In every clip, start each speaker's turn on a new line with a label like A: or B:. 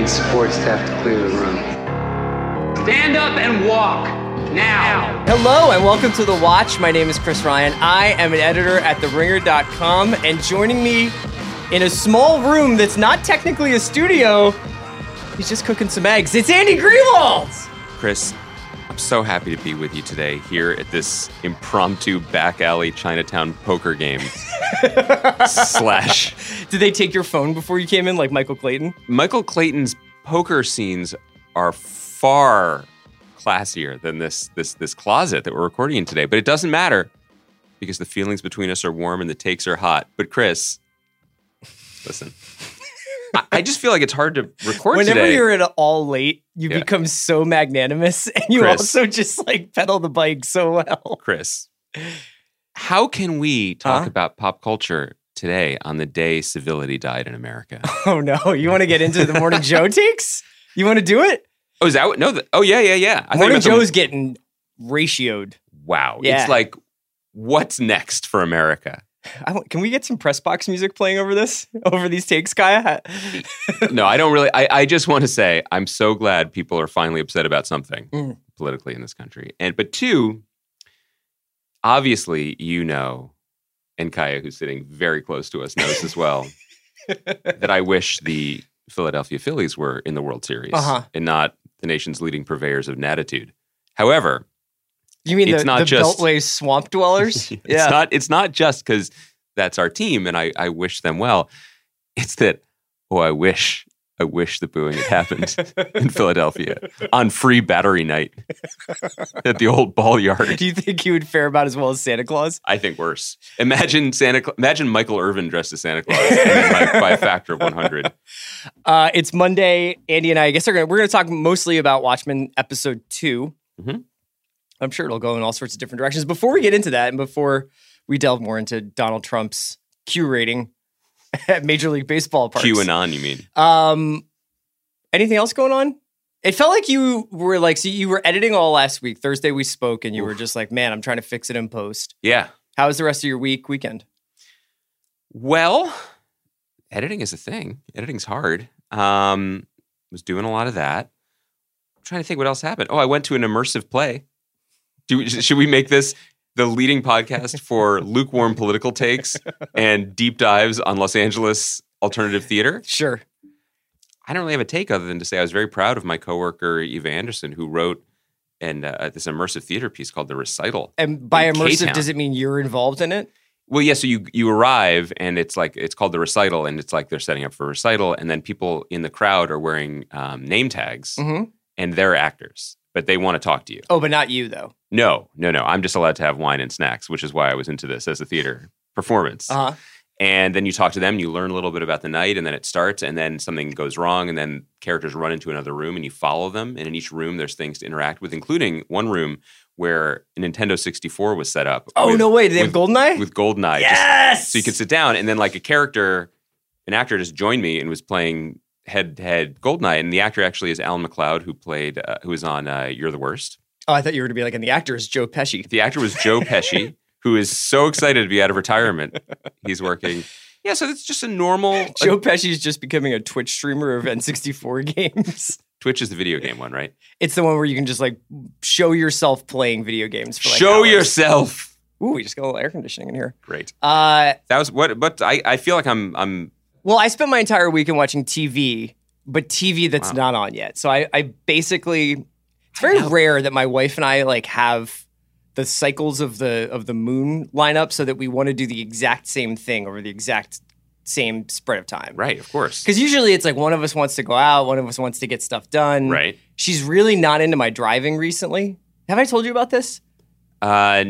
A: need support staff to clear the room. Stand up and walk now.
B: Hello and welcome to The Watch. My name is Chris Ryan. I am an editor at TheRinger.com, and joining me in a small room that's not technically a studio, he's just cooking some eggs. It's Andy Greenwald.
C: Chris, I'm so happy to be with you today here at this impromptu back alley Chinatown poker game. slash
B: Did they take your phone before you came in, like Michael Clayton?
C: Michael Clayton's poker scenes are far classier than this this this closet that we're recording in today. But it doesn't matter because the feelings between us are warm and the takes are hot. But Chris, listen. I, just feel like it's hard to record
B: Whenever
C: today.
B: you're at all late, you
C: Yeah.
B: become so magnanimous, and you
C: Chris.
B: also just like pedal the bike so well.
C: Chris, how can we talk
B: Huh?
C: about pop culture today on the day civility died in America?
B: Oh no, you want to get into the morning Joe takes? You want to do it?
C: Oh, is that what? No. The, oh, yeah, yeah, yeah. I
B: Morning
C: meant the-
B: Joe's getting ratioed.
C: wow.
B: Yeah.
C: It's like, what's next for America?
B: Want, can we get some press box music playing over this, over these takes, Kaya?
C: no, I don't really. I, I just want to say I'm so glad people are finally upset about something
B: Mm.
C: politically in this country. And but two, obviously, you know, and Kaya, who's sitting very close to us, knows as well that I wish the Philadelphia Phillies were in the World Series
B: Uh-huh.
C: and not the nation's leading purveyors of natitude. However,
B: You mean
C: It's
B: the,
C: not
B: the
C: just-
B: Beltway swamp dwellers?
C: It's not it's not just because that's our team and I, I wish them well. It's that, oh, I wish I wish the booing had happened in Philadelphia on free battery night at the old ball yard.
B: Do you think he would fare about as well as Santa Claus?
C: I think worse. Imagine Santa Cla- imagine Michael Irvin dressed as Santa Claus by, by a factor of 100.
B: Uh, it's Monday. Andy and I, I guess, are gonna, we're going to talk mostly about Watchmen episode 2
C: Mhm.
B: I'm sure it'll go in all sorts of different directions. Before we get into that, and before we delve more into Donald Trump's Q rating at Major League Baseball parks,
C: QAnon, you mean?
B: Um, anything else going on? It felt like you were like, so you were editing all last week. Thursday we spoke, and you were just like, man, I'm trying to fix it in post.
C: Yeah.
B: How was the rest of your week, weekend?
C: Well, editing is a thing. Editing's hard. Um, was doing a lot of that. I'm trying to think what else happened. Oh, I went to an immersive play. Do should we make this the leading podcast for lukewarm political takes and deep dives on Los Angeles alternative theater?
B: Sure.
C: I don't really have a take other than to say I was very proud of my coworker Eva Anderson, who wrote and uh, this immersive theater piece called The Recital.
B: And by immersive,
C: K-Town.
B: does it mean you're involved in it?
C: Well, yeah. So you you arrive and it's like it's called the recital, and it's like they're setting up for a recital, and then people in the crowd are wearing um, name tags,
B: Mm-hmm.
C: and they're actors, but they want to talk to you.
B: Oh, but not you though.
C: No, no, no. I'm just allowed to have wine and snacks, which is why I was into this as a theater performance.
B: Uh huh.
C: And then you talk to them, you learn a little bit about the night, and then it starts, and then something goes wrong, and then characters run into another room, and you follow them. And in each room, there's things to interact with, including one room where a Nintendo 64 was set up.
B: Oh
C: with-
B: no way! Do they have
C: with-
B: Goldeneye?
C: with Goldeneye. just-
B: yes.
C: so you could sit down and then like a character, an actor just joined me and was playing head to head Goldeneye, and the actor actually is Allan McLeod, who played uh, who was on uh, You're the Worst.
B: Oh, I thought you were going to be like, and the actor is Joe Pesci.
C: The actor was Joe Pesci, who is so excited to be out of retirement. He's working. Yeah, so it's just a normal.
B: Joe Pesci is just becoming a Twitch streamer of N64 games.
C: Twitch is the video game one, right?
B: It's the one where you can just like show yourself playing video games for like
C: Show
B: hours.
C: yourself.
B: Ooh, we just got a little air conditioning in here.
C: Great.
B: Uh,
C: That was what. But I, I feel like I'm I'm
B: well, I spent my entire weekend watching TV, but TV that's
C: Wow.
B: not on yet. So I, I basically, it's very rare that my wife and I like have the cycles of the of the moon line up so that we want to do the exact same thing over the exact same spread of time.
C: right. Of course.
B: Because usually it's like one of us wants to go out, one of us wants to get stuff done.
C: Right.
B: She's really not into my driving recently. Have I told you about this?
C: Uh,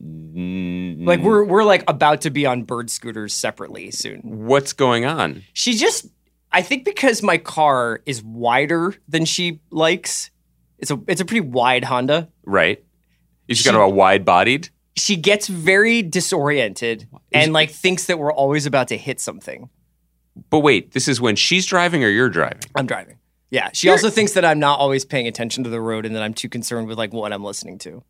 C: n-
B: Like we're we're like about to be on bird scooters separately soon.
C: what's going on?
B: She just I think because my car is wider than she likes. It's a it's a pretty wide Honda.
C: Right. You just
B: She-
C: got a wide bodied.
B: She gets very disoriented and like thinks that we're always about to hit something.
C: But wait, this is when she's driving or you're driving.
B: I'm driving. Yeah. She also thinks that I'm not always paying attention to the road and that I'm too concerned with like what I'm listening to.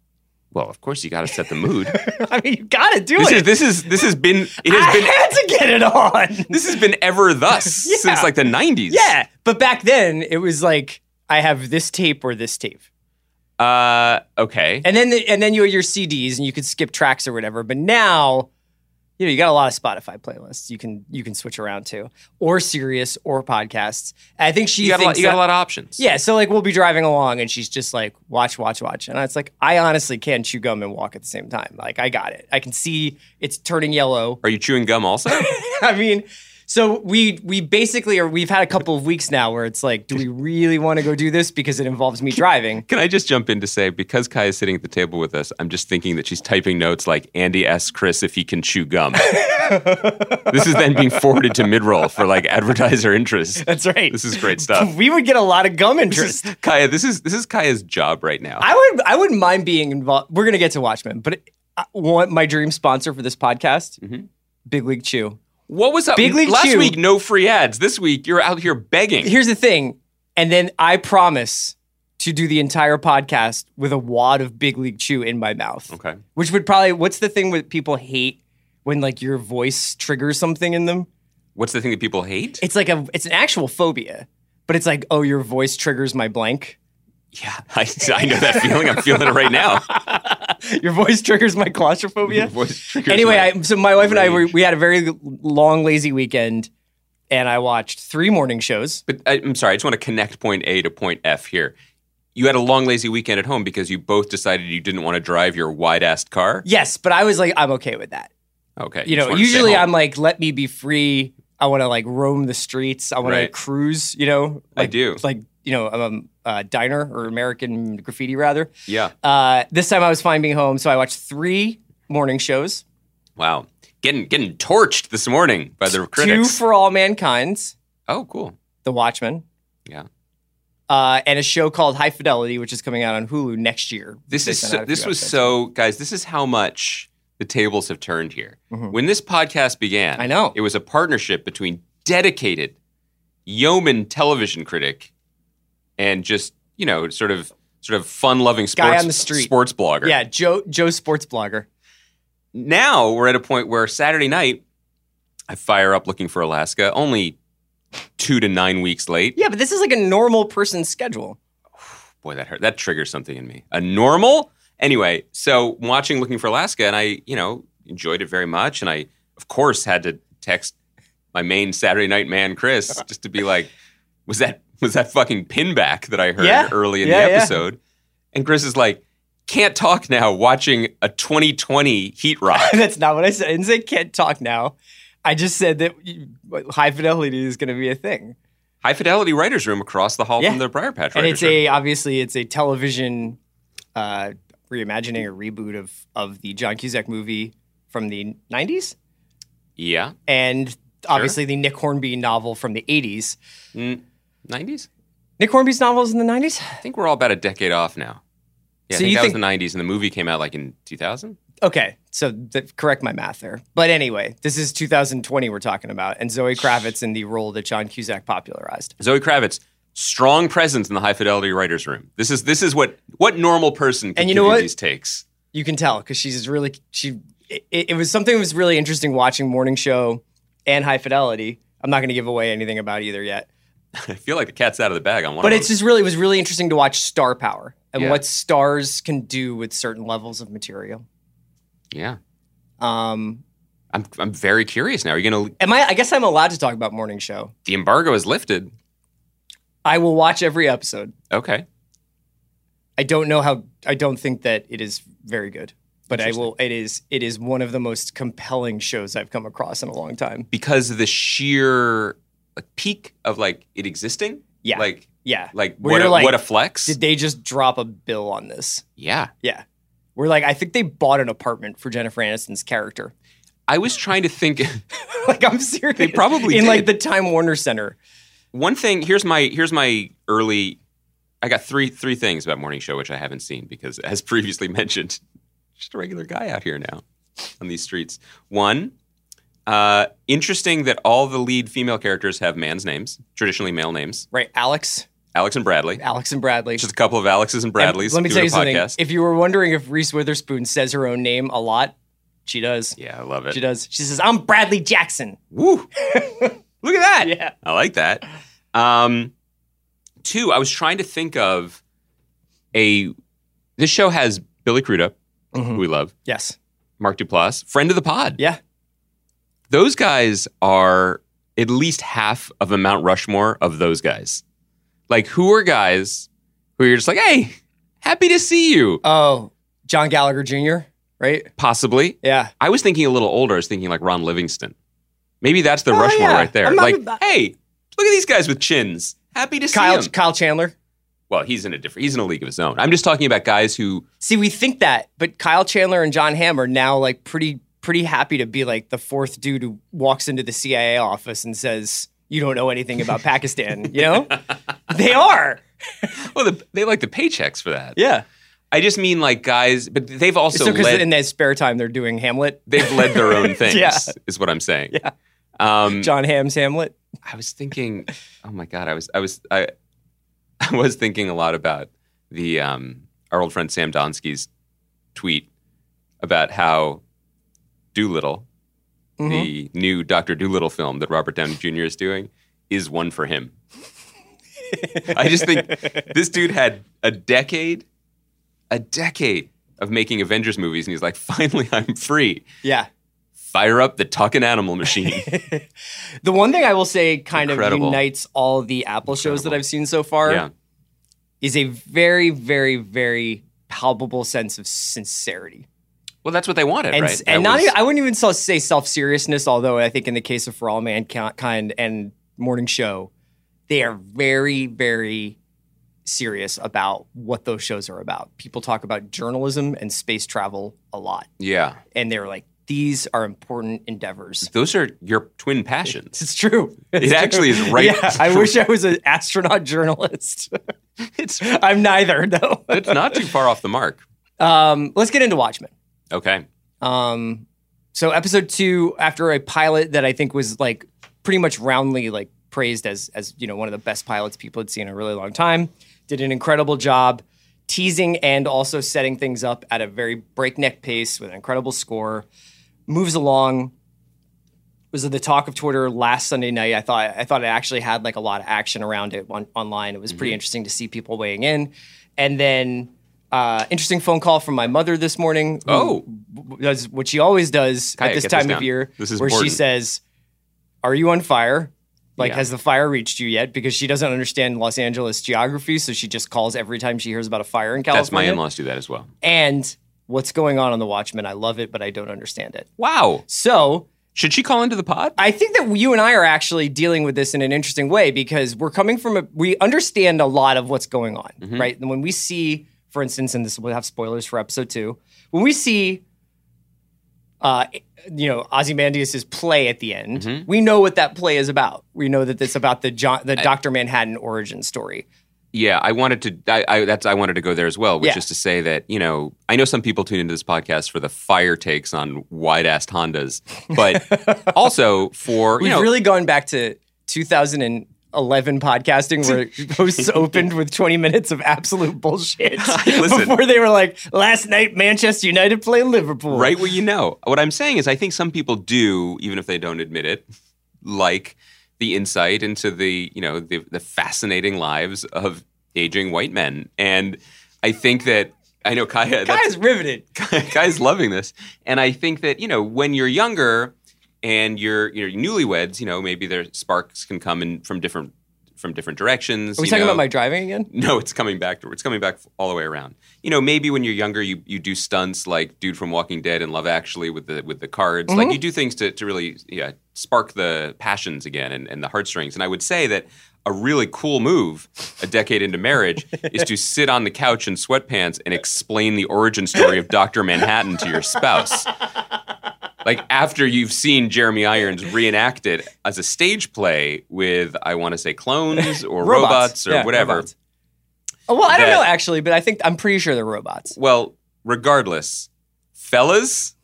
C: Well, of course you got to set the mood.
B: I mean, you gotta do
C: this
B: it.
C: is this is this has been it
B: I
C: has been
B: had to get it on.
C: this has been ever thus
B: Yeah.
C: since like the 90s.
B: yeah, but back then it was like I have this tape or this tape,
C: Uh okay.
B: and then the, and then you had your CDs and you could skip tracks or whatever. But now, you know, you got a lot of Spotify playlists you can you can switch around to, or Sirius or podcasts. And I think she
C: You got, a lot, you got
B: that-
C: a lot of options.
B: Yeah, so like we'll be driving along and she's just like, watch, watch, watch. And it's like, I honestly can chew gum and walk at the same time. Like, I got it. I can see it's turning yellow.
C: Are you chewing gum also?
B: I mean, so we we basically are we've had a couple of weeks now where it's like, do we really want to go do this because it involves me driving?
C: Can I just jump in to say because Kai is sitting at the table with us, I'm just thinking that she's typing notes like Andy asks Chris if he can chew gum. this is then being forwarded to midroll for like advertiser interest.
B: That's right.
C: This is great stuff.
B: We would get a lot of gum
C: This
B: interest.
C: is, Kaya, this is this is Kaya's job right now.
B: I would I wouldn't mind being involved. We're gonna get to Watchmen, but I want my dream sponsor for this podcast,
C: Mm-hmm.
B: Big League Chew.
C: What was up
B: Big League
C: last
B: Chew.
C: week? No free ads. This week you're out here begging.
B: here's the thing, and then I promise to do the entire podcast with a wad of Big League Chew in my mouth.
C: Okay.
B: Which would probably what's the thing that people hate when like your voice triggers something in them?
C: What's the thing that people hate?
B: It's like a it's an actual phobia, but it's like oh your voice triggers my blank.
C: yeah, I, I know that feeling. I'm feeling it right now.
B: Your voice triggers my claustrophobia. Anyway, I, so my wife and I were, we had a very long lazy weekend, and I watched three morning shows.
C: But I, I'm sorry, I just want to connect point A to point F here. You had a long, lazy weekend at home because you both decided you didn't want to drive your wide assed car.
B: Yes, but I was like I'm okay with that.
C: Okay.
B: you know,
C: wanted to stay
B: usually. I'm like, let me be free. I want to like roam the streets. I want
C: Right.
B: to cruise. You know,
C: I
B: like,
C: do.
B: Like you know, um, uh, diner or American graffiti rather.
C: Yeah.
B: Uh, this time I was fine being home, so I watched three morning shows.
C: Wow. Getting getting torched this morning by the critics.
B: Two for all mankind's,
C: oh, cool.
B: The Watchmen,
C: Yeah.
B: uh, and a show called High Fidelity, which is coming out on Hulu next year.
C: This is so, this was
B: episodes.
C: so guys. This is how much the tables have turned here.
B: Mhm.
C: When this podcast began,
B: I know.
C: it was a partnership between dedicated yeoman television critic and just you know sort of sort of fun loving
B: Guy
C: sports
B: on the street.
C: sports blogger.
B: Yeah, Joe Joe sports blogger.
C: Now we're at a point where Saturday night, I fire up looking for Alaska. Only two to nine weeks late.
B: Yeah, but this is like a normal person's schedule.
C: boy, that hurt. That triggers something in me. A normal. Anyway, so watching Looking for Alaska, and I, you know, enjoyed it very much, and I, of course, had to text my main Saturday night man, Chris, just to be like, was that was that fucking pinback that I heard
B: Yeah.
C: early in
B: Yeah,
C: the
B: yeah.
C: episode? And Chris is like, can't talk now. Watching a 2020 Heat Rock.
B: That's not what I said. I didn't say can't talk now. I just said that high fidelity is going to be a thing,
C: High fidelity writers' room across the hall
B: Yeah.
C: from the Briar Patch.
B: and it's
C: room.
B: a obviously it's a television uh, reimagining or reboot of of the John Cusack movie from the '90s,
C: yeah,
B: and obviously the Nick Hornby novel from the '80s.
C: Mm, 90s.
B: Nick Hornby's novels in the '90s.
C: I think we're all about a decade off now. Yeah,
B: So
C: I think that
B: think-
C: was the 90s, and the movie came out like in 2000.
B: Okay, so th- correct my math there. But anyway, this is 2020 we're talking about, and Zoe Kravitz in the role that John Cusack popularized.
C: Zoe Kravitz, strong presence in the high fidelity writers' room. This is this is what what normal person can
B: And you know what?
C: these takes.
B: You can tell because she's really she. It, it was something that was really interesting watching Morning Show and High Fidelity. I'm not going to give away anything about either yet,
C: I feel like the cat's out of the bag on one.
B: but
C: of
B: it's
C: them.
B: just really it was really interesting to watch star power and
C: Yeah.
B: what stars can do with certain levels of material.
C: yeah.
B: Um,
C: I'm I'm very curious now. Are you gonna?
B: am I? I guess I'm allowed to talk about Morning Show.
C: The embargo is lifted.
B: I will watch every episode.
C: Okay.
B: I don't know how. I don't think that it is very good, but I will. It is. It is one of the most compelling shows I've come across in a long time.
C: Because of the sheer like peak of like it existing.
B: Yeah.
C: Like
B: Yeah.
C: like
B: Where
C: what a,
B: like,
C: what a flex.
B: Did they just drop a bill on this?
C: yeah.
B: Yeah. We're like, I think they bought an apartment for Jennifer Aniston's character.
C: I was trying to think.
B: like I'm serious.
C: They probably
B: in like the Time Warner Center.
C: one thing here's my here's my early i got three three things about morning show which i haven't seen because as previously mentioned just a regular guy out here now on these streets one uh, interesting that all the lead female characters have man's names traditionally male names
B: Right, Alex.
C: Alex and Bradley.
B: Alex and Bradley.
C: Just a couple of Alexes and
B: And
C: Bradleys.
B: let me tell you something. If you were wondering if Reese Witherspoon says her own name a lot, she does.
C: yeah, I love it.
B: She does. She says, "I'm Bradley Jackson."
C: Woo! Look at that.
B: Yeah.
C: I like that. Um, two, I was trying to think of a. This show has Billy Crudup,
B: Mhm.
C: who we love,
B: Yes.
C: Mark Duplass, friend of the pod.
B: Yeah.
C: Those guys are at least half of a Mount Rushmore of those guys. Like, who are guys who you're just like, hey, happy to see you?
B: Oh, John Gallagher Jr. Right?
C: Possibly.
B: Yeah.
C: I was thinking a little older. I was thinking like Ron Livingston. Maybe that's the
B: Oh,
C: Rushmore
B: yeah.
C: right there. Like, hey, look at these guys with chins. Happy to see
B: Kyle
C: them.
B: Kyle Chandler.
C: Well, he's in a different. He's in a league of his own. I'm just talking about guys who.
B: See, we think that, but Kyle Chandler and Jon Hamm are now like pretty pretty happy to be like the fourth dude who walks into the CIA office and says, "You don't know anything about Pakistan." You know, they are.
C: Well, the, they like the paychecks for that.
B: Yeah.
C: I just mean like guys, but they've also
B: So
C: led.
B: in their spare time they're doing Hamlet,
C: they've led their own things.
B: Yeah.
C: is what I'm saying.
B: Yeah.
C: Um,
B: Jon Hamm's Hamlet.
C: I was thinking. Oh my god, I was. I was. I. I was thinking a lot about the um, our old friend Sam Donsky's tweet about how Dolittle,
B: Mhm.
C: the new Doctor Dolittle film that Robert Downey Jr. is doing, is one for him. I just think this dude had a decade, a decade of making Avengers movies, and he's like, finally, I'm free.
B: Yeah.
C: Fire up the talking animal machine.
B: The one thing I will say kind
C: Incredible.
B: of unites all the Apple shows that I've seen so far
C: yeah.
B: is a very, very, very palpable sense of sincerity.
C: Well, that's what they wanted,
B: and,
C: right?
B: and
C: That
B: not
C: was-
B: even, I wouldn't even say self seriousness, although I think in the case of For All Mankind and Morning Show, they are very, very serious about what those shows are about. People talk about journalism and space travel a lot,
C: yeah.
B: and they're like, these are important endeavors.
C: Those are your twin passions.
B: It's true.
C: It
B: It's
C: actually is right-
B: Yeah, I wish I was an astronaut journalist.
C: it's
B: I'm neither, though.
C: it's not too far off the mark.
B: Um, let's get into Watchmen.
C: Okay.
B: Um, so episode two, after a pilot that I think was like pretty much roundly like praised as as you know one of the best pilots people had seen in a really long time, did an incredible job teasing and also setting things up at a very breakneck pace with an incredible score. Moves along. Was at the talk of Twitter last Sunday night. I thought I thought it actually had like a lot of action around it on, online. It was
C: Mm-hmm.
B: pretty interesting to see people weighing in, and then uh, interesting phone call from my mother this morning.
C: Oh.
B: does what she always does
C: Kaya,
B: at this time
C: this
B: of year,
C: This is
B: where she says, "Are you on fire? Like,
C: Yeah.
B: has the fire reached you yet?" Because she doesn't understand Los Angeles geography, so she just calls every time she hears about a fire in California.
C: That's my in-laws do that as well.
B: And what's going on on the Watchmen? I love it, but I don't understand it.
C: Wow.
B: So
C: Should she call into the pod?
B: I think that you and I are actually dealing with this in an interesting way because we're coming from a we understand a lot of what's going on,
C: Mm-hmm.
B: right? And when we see, for instance, and this will have spoilers for episode two, when we see uh you know Ozymandias's play at the end,
C: Mm-hmm.
B: we know what that play is about. We know that it's about the John the Dr. Manhattan origin story.
C: Yeah, I wanted to. I, I that's I wanted to go there as well, which
B: Yeah.
C: is to say that you know I know some people tune into this podcast for the fire takes on wide ass Hondas, but also for you
B: We've
C: know
B: really gone back to 2011 podcasting where hosts opened with 20 minutes of absolute bullshit
C: Listen.
B: before they were like, last night Manchester United play Liverpool.
C: right where you know. What I'm saying is, I think some people do, even if they don't admit it, like the insight into the you know the, the fascinating lives of aging white men, and I think that I know Kaya.
B: Guys, riveted.
C: Guy's loving this. And I think that, you know, when you're younger and you're you're newlyweds, you know, maybe their sparks can come in from different from different directions.
B: Are we
C: you
B: talking
C: know.
B: about my driving again?
C: No, it's coming back to it's coming back all the way around. You know, maybe when you're younger you you do stunts like dude from Walking Dead and Love Actually with the with the cards.
B: Mm-hmm.
C: Like you do things to to really yeah, spark the passions again and, and the heartstrings. And I would say that a really cool move a decade into marriage is to sit on the couch in sweatpants and explain the origin story of Dr. Manhattan to your spouse. Like after you've seen Jeremy Irons reenacted as a stage play with, I want to say, clones or robots, or
B: Yeah,
C: whatever.
B: robots. Oh, well, I don't know actually, but I think I'm pretty sure they're robots.
C: Well, regardless, fellas,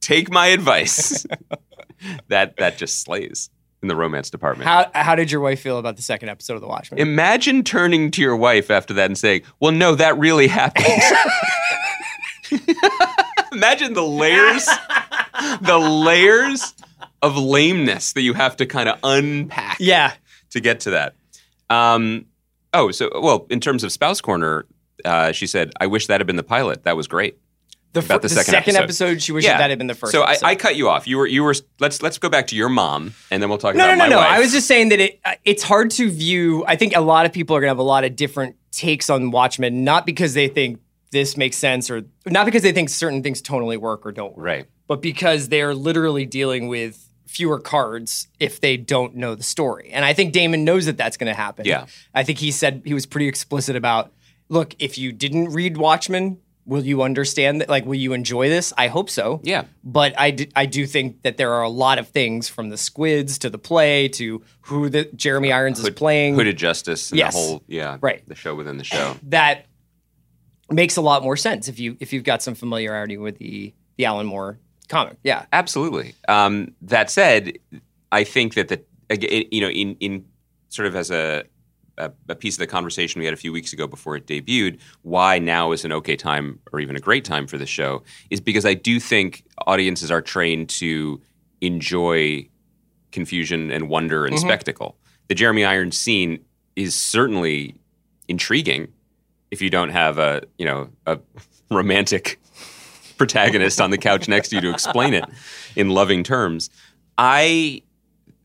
C: take my advice. that that just slays. in the romance department.
B: How how did your wife feel about the second episode of The Watchmen?
C: Imagine turning to your wife after that and saying, "Well, no, that really happened." Imagine the layers, the layers of lameness that you have to kind of unpack
B: yeah.
C: to get to that. Um, oh, so well, in terms of spouse corner, uh, she said, "I wish that had been the pilot. That was great."
B: The,
C: About
B: fir-
C: the second
B: episode.
C: episode.
B: she wished
C: Yeah.
B: that had been the first.
C: So I. I cut you off. You were you were. Let's let's go back to your mom, and then we'll talk
B: no,
C: about
B: no, no, no.
C: wife.
B: I was just saying that it uh, it's hard to view. I think a lot of people are gonna have a lot of different takes on Watchmen, not because they think this makes sense or not because they think certain things tonally work or don't work,
C: right.
B: but because they're literally dealing with fewer cards if they don't know the story. And I think Damon knows that that's going to happen.
C: Yeah.
B: I think he said he was pretty explicit about, look, if you didn't read Watchmen, will you understand that? Like, will you enjoy this? I hope so.
C: Yeah.
B: But I do, I do think that there are a lot of things from the squids to the play to who the Jeremy Irons is
C: Hood-
B: playing
C: Hooded Justice and
B: Yes.
C: the whole yeah
B: Right.
C: the show within the show.
B: that makes a lot more sense if you if you've got some familiarity with the the Alan Moore comic. Yeah.
C: Absolutely. Um, that said, I think that the you know in in sort of as a, a a piece of the conversation we had a few weeks ago before it debuted, why now is an okay time or even a great time for the show is because I do think audiences are trained to enjoy confusion and wonder and spectacle. The Jeremy Irons scene is certainly intriguing if you don't have a you know a romantic protagonist on the couch next to you to explain it in loving terms. I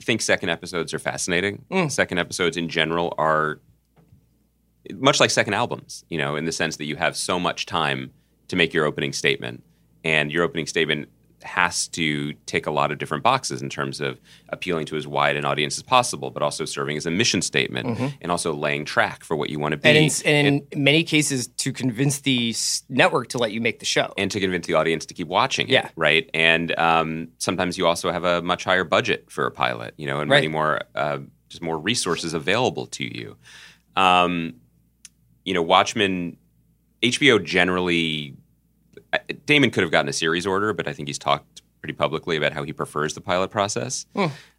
C: think second episodes are fascinating. Hmm. Second episodes in general are much like second albums, you know, in the sense that you have so much time to make your opening statement, and your opening statement has to tick a lot of different boxes in terms of appealing to as wide an audience as possible, but also serving as a mission statement and also laying track for what you want to be.
B: And in, and in many cases, to convince the network to let you make the show.
C: and to convince the audience to keep watching it,
B: Yeah.
C: right? And um, sometimes you also have a much higher budget for a pilot, you know, and many more uh, just more resources available to you. Um, you know, Watchmen, HBO generally, Damon could have gotten a series order, but I think he's talked pretty publicly about how he prefers the pilot process.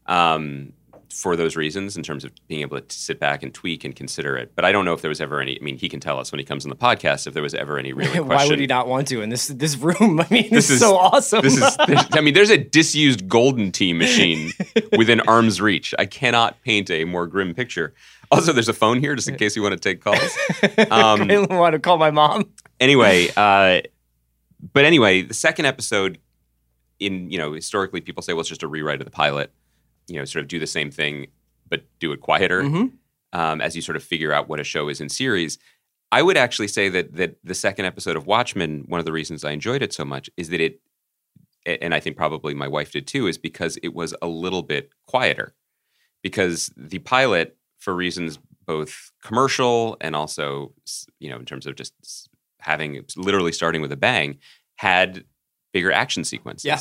C: Um, for those reasons, in terms of being able to sit back and tweak and consider it, but I don't know if there was ever any. I mean, he can tell us when he comes on the podcast if there was ever any real question.
B: Why would he not want to in this this room? I mean, this,
C: This
B: is
C: is-
B: so awesome.
C: This is, I mean, there's a disused Golden Tee machine within arm's reach. I cannot paint a more grim picture. Also, there's a phone here just in case you want to take calls. Um,
B: I want to call my mom.
C: anyway, uh, but anyway, the second episode, in you know, historically, people say, well, it's just a rewrite of the pilot. You know, sort of do the same thing, but do it quieter
B: Mhm.
C: um, as you sort of figure out what a show is in series. I would actually say that that the second episode of Watchmen, one of the reasons I enjoyed it so much is that it, and I think probably my wife did too, is because it was a little bit quieter. Because the pilot, for reasons both commercial and also, you know, in terms of just having literally starting with a bang, had bigger action sequences.
B: Yeah.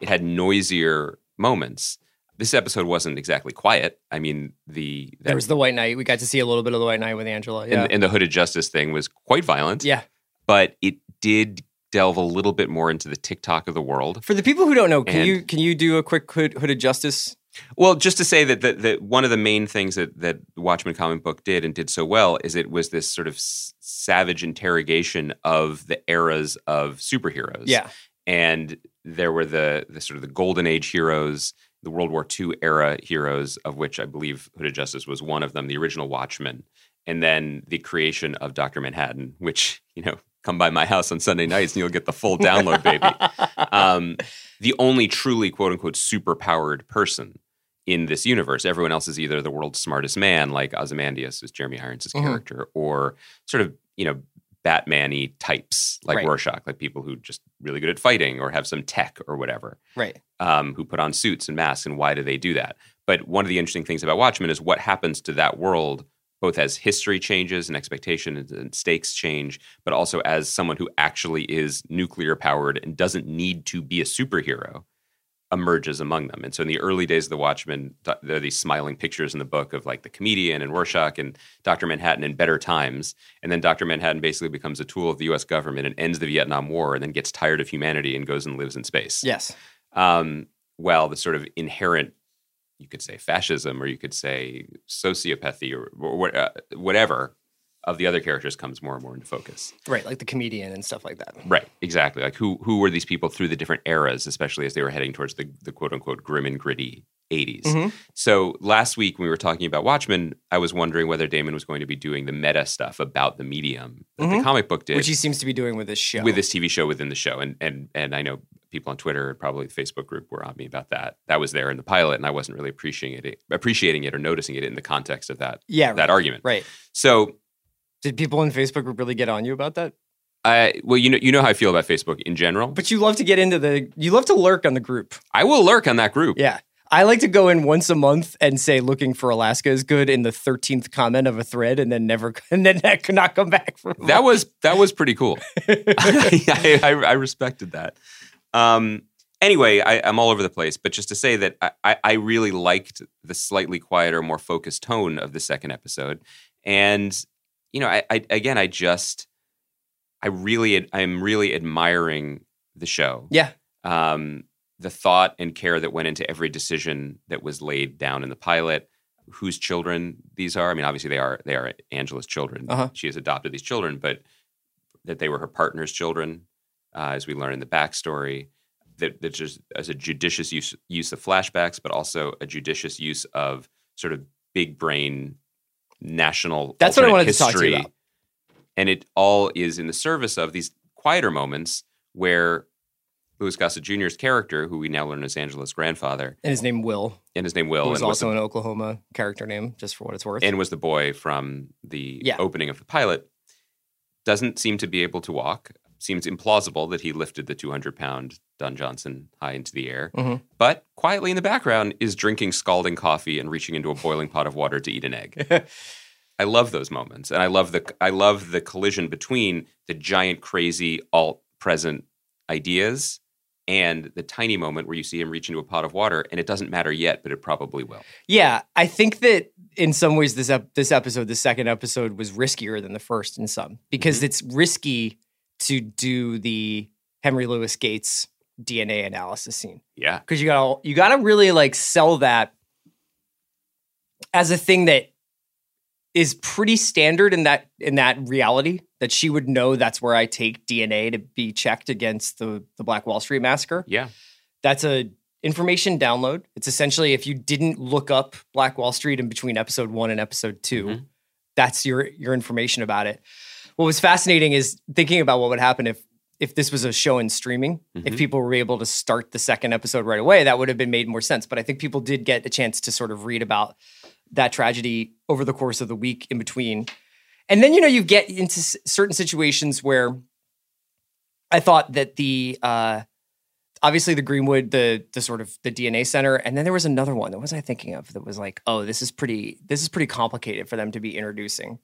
C: It had noisier moments. This episode wasn't exactly quiet. I mean, the
B: There was the White Night. We got to see a little bit of the White Night with Angela. Yeah.
C: and, and the hooded justice thing was quite violent.
B: yeah.
C: but it did delve a little bit more into the TikTok of the world.
B: For the people who don't know, can
C: And-
B: you can you do a quick hood, hooded justice?
C: Well, just to say that, that that one of the main things that that the Watchmen comic book did and did so well is it was this sort of s- savage interrogation of the eras of superheroes.
B: Yeah.
C: and there were the the sort of the golden age heroes, the World War II era heroes, of which I believe Hooded Justice was one of them, the original Watchmen, and then the creation of Doctor Manhattan, which you know come by my house on Sunday nights and you'll get the full download, baby. Um, the only truly quote unquote super powered person in this universe. Everyone else is either the world's smartest man, like Ozymandias is Jeremy Irons'
B: Mhm.
C: character, or sort of you know Batman-y types like
B: Right.
C: Rorschach, like people who just really good at fighting or have some tech or whatever,
B: Right.
C: um, who put on suits and masks. And why do they do that? But one of the interesting things about Watchmen is what happens to that world, both as history changes and expectations and stakes change, but also as someone who actually is nuclear powered and doesn't need to be a superhero emerges among them. And so in the early days of the Watchmen, there are these smiling pictures in the book of like the comedian and Rorschach and Dr. Manhattan in better times. And then Dr. Manhattan basically becomes a tool of the US government and ends the Vietnam War and then gets tired of humanity and goes and lives in space.
B: Yes.
C: Um, well, the sort of inherent you could say fascism or you could say sociopathy or, or uh, whatever of the other characters comes more and more into focus.
B: Right, like the comedian and stuff like that.
C: Right, exactly. Like who who were these people through the different eras, especially as they were heading towards the, the quote unquote grim and gritty 80s.
B: Mhm.
C: So last week when we were talking about Watchmen, I was wondering whether Damon was going to be doing the meta stuff about the medium that the
B: Mhm.
C: comic book did
B: Which he seems to be doing with this show.
C: with this TV show within the show. And and and I know people on Twitter and probably the Facebook group were on me about that. That was there in the pilot, and I wasn't really appreciating it appreciating it or noticing it in the context of that
B: yeah,
C: that argument.
B: right.
C: So
B: Did people in Facebook group really get on you about that?
C: I well, you know you know how I feel about Facebook in general.
B: But you love to get into the you love to lurk on the group.
C: I will lurk on that group.
B: Yeah. I like to go in once a month and say looking for Alaska is good in the 13th comment of a thread and then never and then that could not come back from
C: That was that was pretty cool. I, I, I respected that. Um, anyway, I, I'm all over the place, but just to say that I, I, I really liked the slightly quieter, more focused tone of the second episode, and you know, I, I again, I just, I really, I'm really admiring the show.
B: Yeah.
C: Um, the thought and care that went into every decision that was laid down in the pilot. Whose children these are? I mean, obviously they are they are Angela's children.
B: Uh-huh.
C: She has adopted these children, but that they were her partner's children, uh, as we learn in the backstory. That that just as a judicious use use of flashbacks, but also a judicious use of sort of big brain national.
B: That's what I wanted to talk to you about.
C: And it all is in the service of these quieter moments where Louis Gossett Jr.'s character, who we now learn is Angela's grandfather,
B: And his name Will,
C: and his name
B: who
C: Will,
B: was
C: and was,
B: also
C: the,
B: an Oklahoma character name, just for what it's worth.
C: and was the boy from the
B: Yeah.
C: opening of the pilot, doesn't seem to be able to walk. Seems implausible that he lifted the 200 pound Don Johnson high into the air,
B: Mhm.
C: but quietly in the background is drinking scalding coffee and reaching into a boiling pot of water to eat an egg. I love those moments, and I love the I love the collision between the giant, crazy, alt present ideas and the tiny moment where you see him reach into a pot of water, and it doesn't matter yet, but it probably will.
B: yeah, I think that in some ways this ep- this episode, the second episode, was riskier than the first in some because
C: Mm-hmm.
B: it's risky to do the Henry Louis Gates DNA analysis scene.
C: Yeah,
B: because you gotta you gotta really like sell that as a thing that is pretty standard in that in that reality that she would know that's where I take DNA to be checked against the the Black Wall Street massacre.
C: yeah,
B: That's a information download. It's essentially if you didn't look up Black Wall Street in between episode 1 and episode 2,
C: Mhm.
B: that's your your information about it. What was fascinating is thinking about what would happen if if this was a show in streaming, if
C: Mhm.
B: people were able to start the second episode right away, that would have been made more sense. But I think people did get a chance to sort of read about that tragedy over the course of the week in between. And then, you know, you get into s- certain situations where I thought that the, uh, obviously the Greenwood, the, the sort of the DNA center. And then there was another one. What was I thinking of that was like, oh, this is pretty, this is pretty complicated for them to be introducing.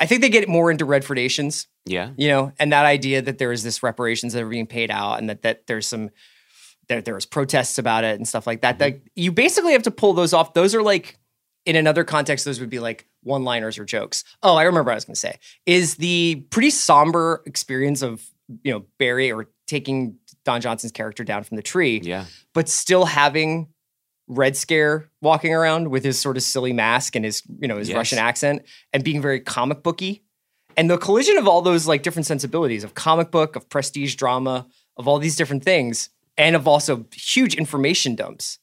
B: I think they get more into Redfordations
C: yeah.
B: you know, and that idea that there is this reparations that are being paid out, and that that there's some there there's protests about it and stuff like that. That you basically have to pull those off. Those are like in another context, those would be like one liners or jokes. Oh, I remember what I was going to say is the pretty somber experience of you know Barry or taking Don Johnson's character down from the tree,
C: Yeah.
B: but still having Red Scare walking around with his sort of silly mask and his, you know, his
C: Yes.
B: Russian accent and being very comic booky. And the collision of all those like different sensibilities of comic book, of prestige drama, of all these different things, and of also huge information dumps.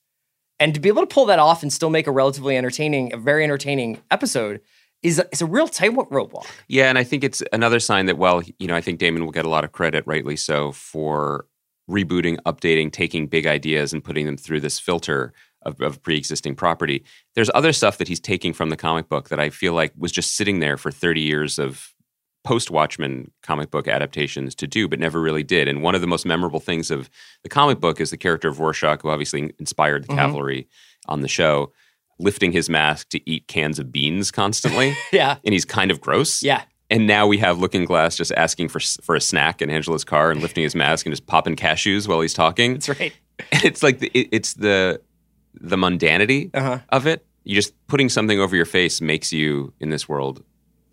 B: And to be able to pull that off and still make a relatively entertaining, a very entertaining episode is a, is a real tightrope walk.
C: Yeah, and I think it's another sign that, well, you know, I think Damon will get a lot of credit, rightly so, for rebooting, updating, taking big ideas and putting them through this filter of, of pre-existing property. There's other stuff that he's taking from the comic book that I feel like was just sitting there for 30 years of post-Watchmen comic book adaptations to do, but never really did. And one of the most memorable things of the comic book is the character of Rorschach, who obviously inspired the
B: Mhm.
C: cavalry on the show, lifting his mask to eat cans of beans constantly.
B: Yeah.
C: and he's kind of gross.
B: Yeah.
C: And now we have Looking Glass just asking for for a snack in Angela's car and lifting his mask and just popping cashews while he's talking.
B: That's right.
C: And it's like the, it, it's the the mundanity
B: Uh-huh.
C: of it. You just putting something over your face makes you in this world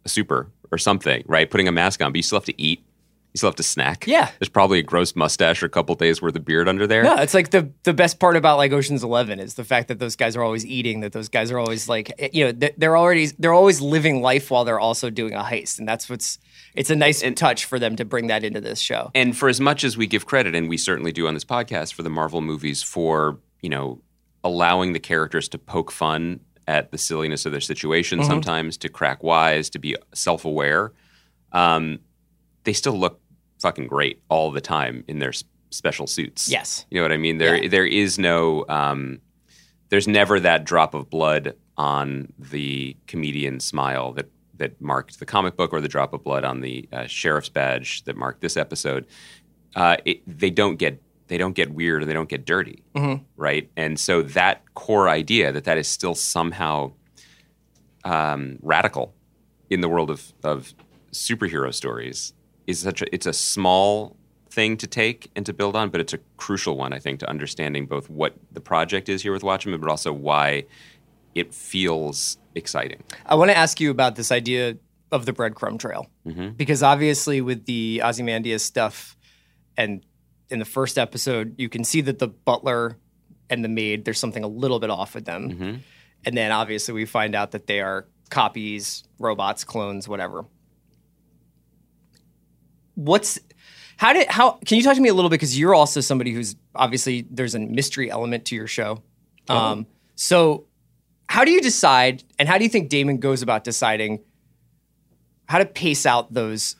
C: a super or something, right? Putting a mask on, but you still have to eat. You still have to snack.
B: Yeah.
C: There's probably a gross mustache or a couple days worth of beard under there.
B: No, it's like the the best part about like Ocean's Eleven is the fact that those guys are always eating, that those guys are always like eh, you know they're already they're always living life while they're also doing a heist, and that's what's it's a nice touch for them to bring that into this show.
C: And for as much as we give credit, and we certainly do on this podcast for the Marvel movies, for you know allowing the characters to poke fun at the silliness of their situation,
B: Mm-hmm.
C: sometimes to crack wise, to be self-aware, um, they still look fucking great all the time in their s- special suits.
B: Yes.
C: you know what I mean. There,
B: Yeah.
C: there is no, um, there's never that drop of blood on the comedian smile that that marked the comic book, or the drop of blood on the uh, sheriff's badge that marked this episode. Uh, it, they don't get they don't get weird and they don't get dirty, right? And so that core idea that that is still somehow um, radical in the world of, of superhero stories is such a it's a small thing to take and to build on, but it's a crucial one, I think, to understanding both what the project is here with Watchmen, but also why it feels exciting.
B: I want to ask you about this idea of the breadcrumb trail because obviously with the Ozymandias stuff and in the first episode you can see that the butler and the maid there's something a little bit off with them. And then obviously we find out that they are copies robots clones whatever. What's how did how can you talk to me a little bit? Because you're also somebody who's obviously there's a mystery element to your show. Um, so how do you decide and how do you think damon goes about deciding how to pace out those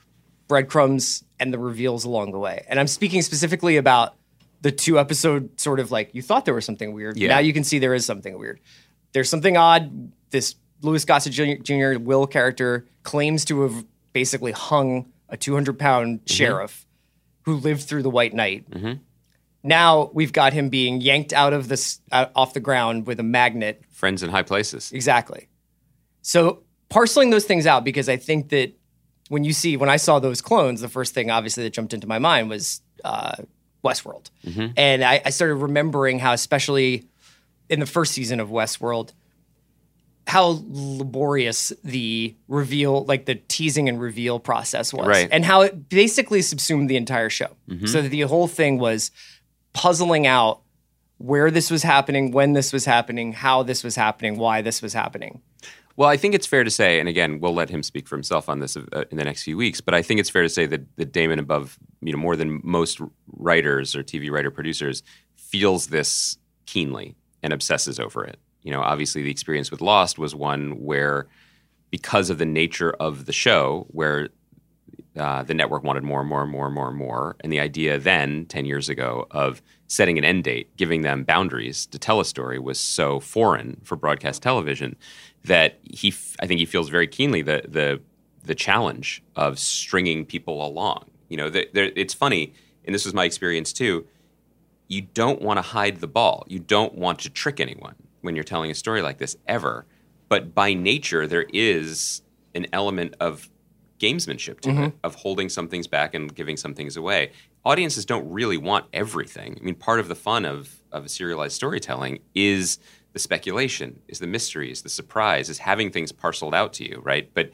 B: breadcrumbs and the reveals along the way and i'm speaking specifically about the two episode sort of like you thought there was something weird
C: Yeah.
B: now you can see there is something weird there's something odd this louis gossett jr. Jr. will character claims to have basically hung a 200 pound mm-hmm. sheriff who lived through the white night mm-hmm. now we've got him being yanked out of this out, off the ground with a magnet
C: Friends in high places.
B: Exactly. So parceling those things out because I think that when you see when I saw those clones, the first thing obviously that jumped into my mind was uh, Westworld, and I, I started remembering how, especially in the first season of Westworld, how laborious the reveal, like the teasing and reveal process was,
C: Right.
B: and how it basically subsumed the entire show. So that the whole thing was puzzling out where this was happening, when this was happening, how this was happening, why this was happening.
C: Well, I think it's fair to say, and again, we'll let him speak for himself on this uh, in the next few weeks. But I think it's fair to say that, that Damon, above you know more than most writers or TV writer producers, feels this keenly and obsesses over it. You know, obviously, the experience with Lost was one where, because of the nature of the show, where uh, the network wanted more and more and more and more and more. And the idea then, 10 years ago, of setting an end date, giving them boundaries to tell a story was so foreign for broadcast television that he, f- I think he feels very keenly the, the, the challenge of stringing people along. You know, the, there, it's funny, and this was my experience too. You don't want to hide the ball. You don't want to trick anyone when you're telling a story like this ever. But by nature, there is an element of gamesmanship to mm-hmm. it, of holding some things back and giving some things away. Audiences don't really want everything. I mean, part of the fun of, of serialized storytelling is the speculation, is the mystery, is the surprise, is having things parceled out to you, right? But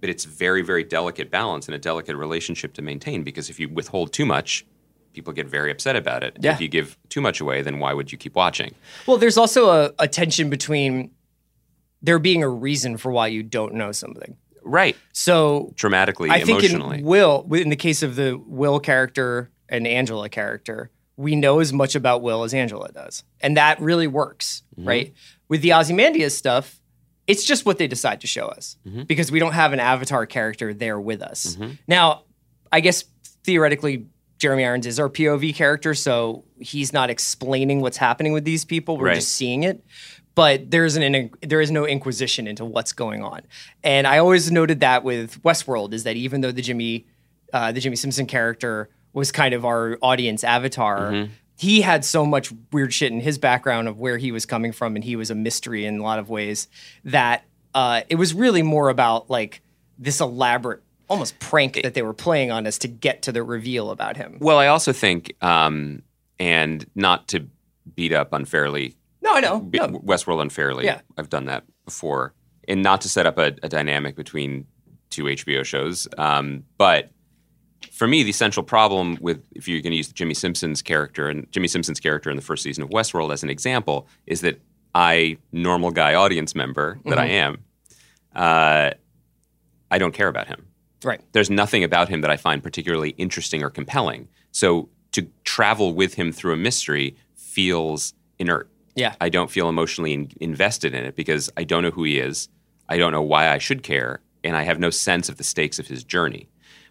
C: but it's very, very delicate balance and a delicate relationship to maintain because if you withhold too much, people get very upset about it.
B: Yeah.
C: If you give too much away, then why would you keep watching?
B: Well, there's also a, a tension between there being a reason for why you don't know something.
C: Right.
B: So
C: Dramatically,
B: I think
C: emotionally.
B: in Will, in the case of the Will character and Angela character, we know as much about Will as Angela does, and that really works,
C: Mm-hmm.
B: right? With the Ozymandias stuff, it's just what they decide to show us
C: Mm-hmm.
B: because we don't have an Avatar character there with us. Now, I guess theoretically, Jeremy Irons is our POV character, so he's not explaining what's happening with these people. We're
C: Right.
B: just seeing it. But there's an there is no inquisition into what's going on, and I always noted that with Westworld is that even though the Jimmy uh, the Jimmy Simpson character was kind of our audience avatar, he had so much weird shit in his background of where he was coming from, and he was a mystery in a lot of ways that uh, it was really more about like this elaborate almost prank that they were playing on us to get to the reveal about him.
C: Well, I also think, um, and not to beat up unfairly,
B: No, I know. No.
C: Westworld unfairly.
B: Yeah.
C: I've done that before, and not to set up a, a dynamic between two HBO shows, um, but for me, the central problem with if you're going to use Jimmy Simpson's character and Jimmy Simpson's character in the first season of Westworld as an example is that I, normal guy audience member that I am, uh, I don't care about him.
B: Right.
C: There's nothing about him that I find particularly interesting or compelling. So to travel with him through a mystery feels inert.
B: Yeah.
C: I don't feel emotionally in- invested in it because I don't know who he is. I don't know why I should care, and I have no sense of the stakes of his journey.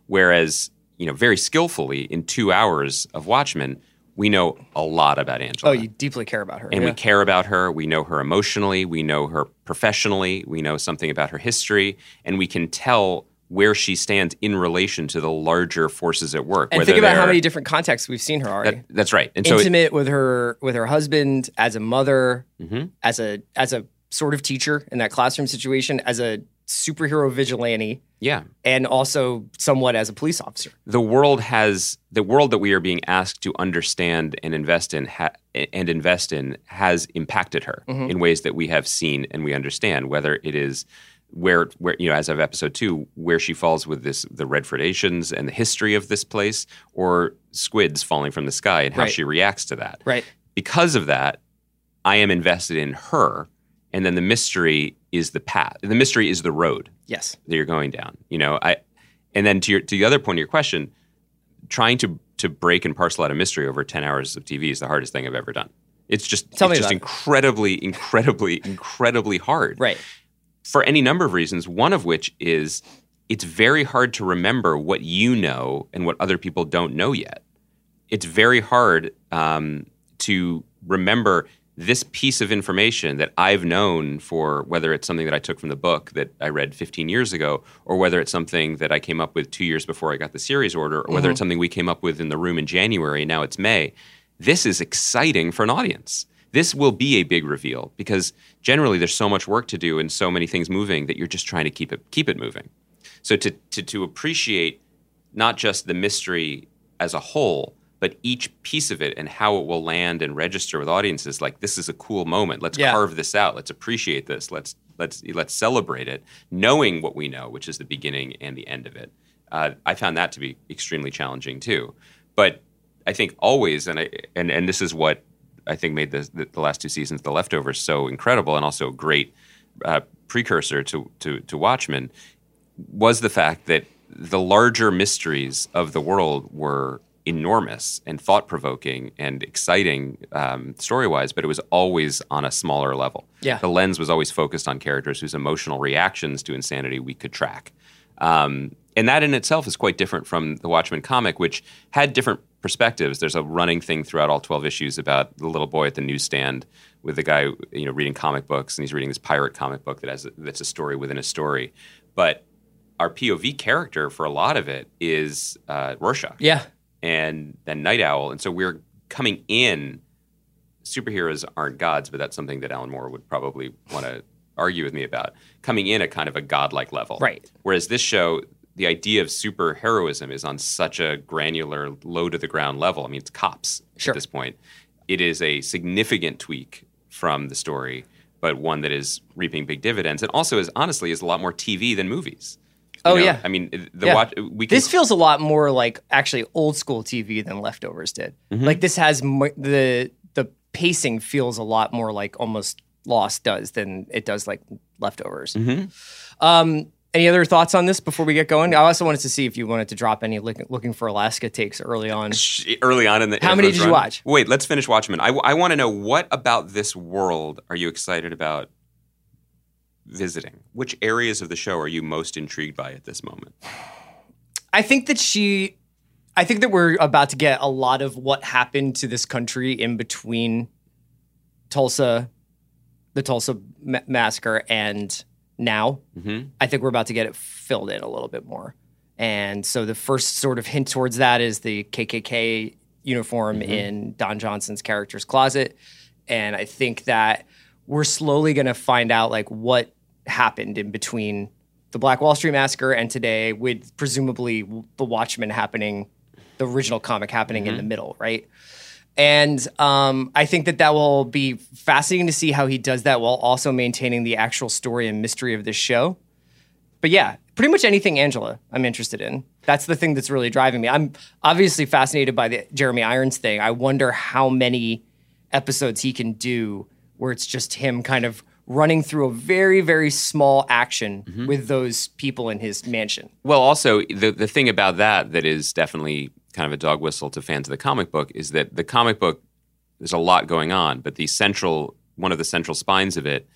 C: Whereas, you know, very skillfully in two hours of Watchmen, we know a lot about Angela
B: Oh, you deeply care about her.
C: and
B: yeah.
C: we care about her. We know her emotionally. We know her professionally. We know something about her history, and we can tell where she stands in relation to the larger forces at work.
B: and think about how many different contexts we've seen her already.
C: That, that's right. And so, it,
B: Intimate with her with her husband, as a mother,
C: Mhm.
B: as a as a sort of teacher in that classroom situation, as a superhero vigilante,
C: yeah,
B: and also somewhat as a police officer.
C: the world has the world that we are being asked to understand and invest in ha, and invest in has impacted her
B: Mm-hmm.
C: in ways that we have seen and we understand. Whether it is where where you know as of episode two where she falls with this the Redfordations and the history of this place, or squids falling from the sky and how
B: Right.
C: she reacts to that.
B: Right.
C: Because of that, I am invested in her, and then the mystery is the path. The mystery is the road
B: Yes.
C: that you're going down. You know, I and then to your to the other point of your question, trying to to break and parcel out a mystery over 10 hours of TV is the hardest thing I've ever done. It's just
B: Tell
C: it's
B: me
C: just
B: about it.
C: incredibly incredibly incredibly hard.
B: Right.
C: For any number of reasons, one of which is it's very hard to remember what you know and what other people don't know yet. It's very hard um, to remember this piece of information that I've known for whether it's something that I took from the book that I read 15 years ago, or whether it's something that I came up with two years before I got the series order, or whether it's something we came up with in the room in January and now it's May. This is exciting for an audience. This will be a big reveal because generally there's so much work to do and so many things moving that you're just trying to keep it keep it moving. So to to, to appreciate not just the mystery as a whole, but each piece of it and how it will land and register with audiences. Like this is a cool moment. Let's
B: Yeah.
C: carve this out. Let's appreciate this. Let's let's let's celebrate it, knowing what we know, which is the beginning and the end of it. Uh, I found that to be extremely challenging too. But I think always, and I and and this is what I think made the the, the last two seasons, The Leftovers, so incredible and also a great uh, precursor to to to Watchmen was the fact that the larger mysteries of the world were enormous and thought provoking and exciting um, story wise, but it was always on a smaller level.
B: Yeah.
C: The lens was always focused on characters whose emotional reactions to insanity we could track. Um, and that in itself is quite different from the Watchmen comic, which had different perspectives. There's a running thing throughout all 12 issues about the little boy at the newsstand with the guy, you know, reading comic books, and he's reading this pirate comic book that has that's a story within a story. But our POV character for a lot of it is uh, Rorschach
B: Yeah.
C: and then Nite Owl. And so we're coming in. Superheroes aren't gods, but that's something that Alan Moore would probably want to argue with me about. Coming in at kind of a godlike level.
B: Right.
C: Whereas this show, the idea of superheroism is on such a granular, low to the ground level. I mean, it's cops
B: Sure.
C: at this point. It is a significant tweak from the story, but one that is reaping big dividends, and also is honestly is a lot more TV than movies. You
B: Oh,
C: know,
B: yeah.
C: I mean, the
B: Yeah.
C: watch we can
B: This feels a lot more like actually old school TV than Leftovers did.
C: Mm-hmm.
B: Like this has mo- the the pacing feels a lot more like almost Lost does than it does like Leftovers.
C: Mm-hmm.
B: Um, any other thoughts on this before we get going? I also wanted to see if you wanted to drop any look, looking for Alaska takes early on.
C: Early on in the
B: How many did you watch?
C: Wait, let's finish Watchmen. I, want to know what about this world are you excited about visiting? Which areas of the show are you most intrigued by at this moment?
B: I think that she, I think that we're about to get a lot of what happened to this country in between Tulsa, the Tulsa ma- massacre, and now.
C: Mm-hmm.
B: I think we're about to get it filled in a little bit more. And so the first sort of hint towards that is the KKK uniform in Don Johnson's character's closet. And I think that we're slowly going to find out like what happened in between the Black Wall Street massacre and today with presumably the Watchmen happening, the original comic happening in the middle, right? And um, I think that that will be fascinating to see how he does that while also maintaining the actual story and mystery of this show. But yeah, pretty much anything Angela I'm interested in. That's the thing that's really driving me. I'm obviously fascinated by the Jeremy Irons thing. I wonder how many episodes he can do where it's just him kind of running through a very very small action
C: Mm-hmm.
B: with those people in his mansion.
C: Well, also the the thing about that that is definitely kind of a dog whistle to fans of the comic book is that the comic book there's a lot going on, but the central one of the central spines of it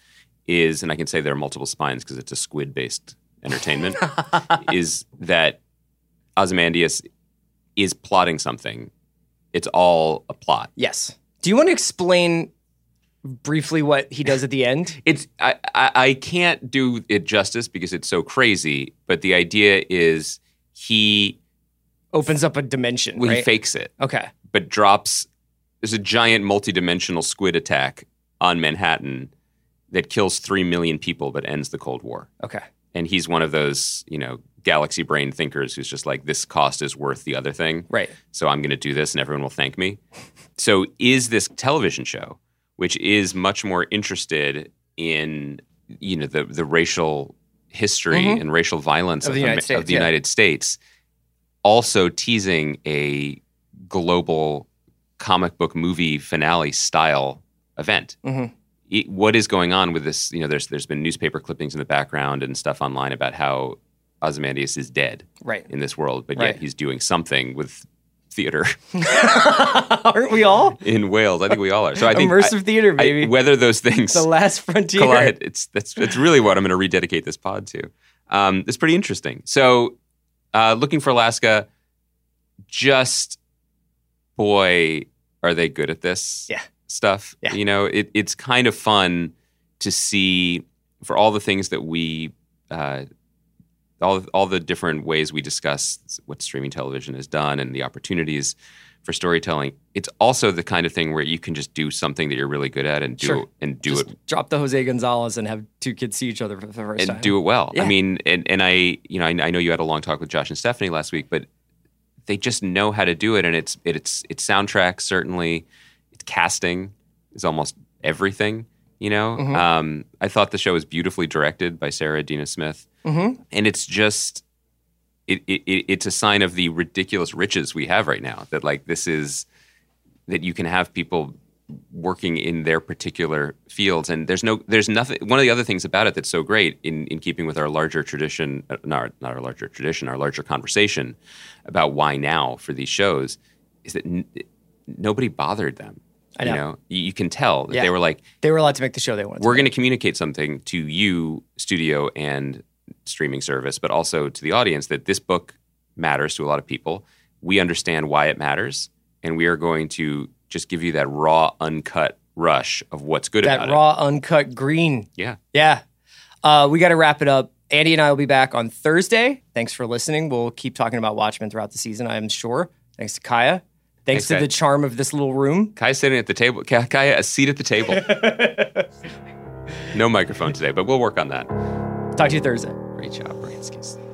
C: is, and I can say there are multiple spines because it's a squid based entertainment, is that Ozymandias is plotting something. It's all a plot.
B: Yes. Do you want to explain briefly what he does at the end?
C: It's I, I, I can't do it justice because it's so crazy, but the idea is he
B: Opens up a dimension,
C: well, he
B: right?
C: fakes it.
B: okay.
C: but drops there's a giant multi-dimensional squid attack on Manhattan that kills 3 million people but ends the Cold War.
B: Okay.
C: And he's one of those, you know, galaxy brain thinkers who's just like this cost is worth the other thing.
B: Right.
C: So I'm going to do this and everyone will thank me. so is this television show which is much more interested in you know the the racial history
B: Mhm.
C: and racial violence
B: Of the United States,
C: of the
B: yeah.
C: United States also teasing a global comic book movie finale style event.
B: Mhm.
C: It- what is going on with this? You know, there's there's been newspaper clippings in the background and stuff online about how Ozymandias is dead
B: Right.
C: in this world, but
B: Right.
C: yet he's doing something with theater
B: Aren't we all?
C: in Wales. I think we all are. So I think
B: Immersive
C: I-
B: theater,
C: I-
B: baby.
C: whether those things
B: the last frontier.
C: collide, it's that's that's really what I'm going to rededicate this pod to. Um, it's pretty interesting. So, uh, looking for Alaska, just boy, are they good at this
B: Yeah.
C: stuff?
B: Yeah.
C: You know, it, it's kind of fun to see for all the things that we. Uh, all, all the different ways we discuss what streaming television has done and the opportunities for storytelling. It's also the kind of thing where you can just do something that you're really good at and do
B: Sure.
C: it and do
B: Just
C: it
B: drop the Jose Gonzalez and have two kids see each other for the first
C: and
B: time.
C: do it well.
B: Yeah.
C: I mean, and, and I, you know, I, I know you had a long talk with Josh and Stephanie last week, but they just know how to do it, and it's it's it's soundtrack certainly, it's casting is almost everything. You know,
B: Mhm.
C: um, I thought the show was beautifully directed by Sarah Adina Smith,
B: Mhm.
C: and it's just. It, it, it, it's a sign of the ridiculous riches we have right now. That like this is that you can have people working in their particular fields and there's no there's nothing one of the other things about it that's so great in in keeping with our larger tradition uh, not, not our larger tradition our larger conversation about why now for these shows is that n- nobody bothered them
B: I
C: you
B: know.
C: know you, can tell that
B: Yeah.
C: they were like
B: They were allowed to make the show they wanted.
C: we're going to communicate something to you studio and streaming service but also to the audience that this book matters to a lot of people we understand why it matters and we are going to just give you that raw uncut rush of what's good about
B: that
C: about
B: raw, uncut green.
C: yeah
B: Yeah. Uh, we got to wrap it up. Andy and I will be back on Thursday. Thanks for listening. We'll keep talking about Watchmen throughout the season, I am sure. Thanks to Kaya. Thanks
C: Thanks,
B: to
C: Kaya.
B: the charm of this little room.
C: Kaya sitting at the table Kaya a seat at the table no microphone today but we'll work on that
B: Talk to you Thursday.
C: Job Bransky's.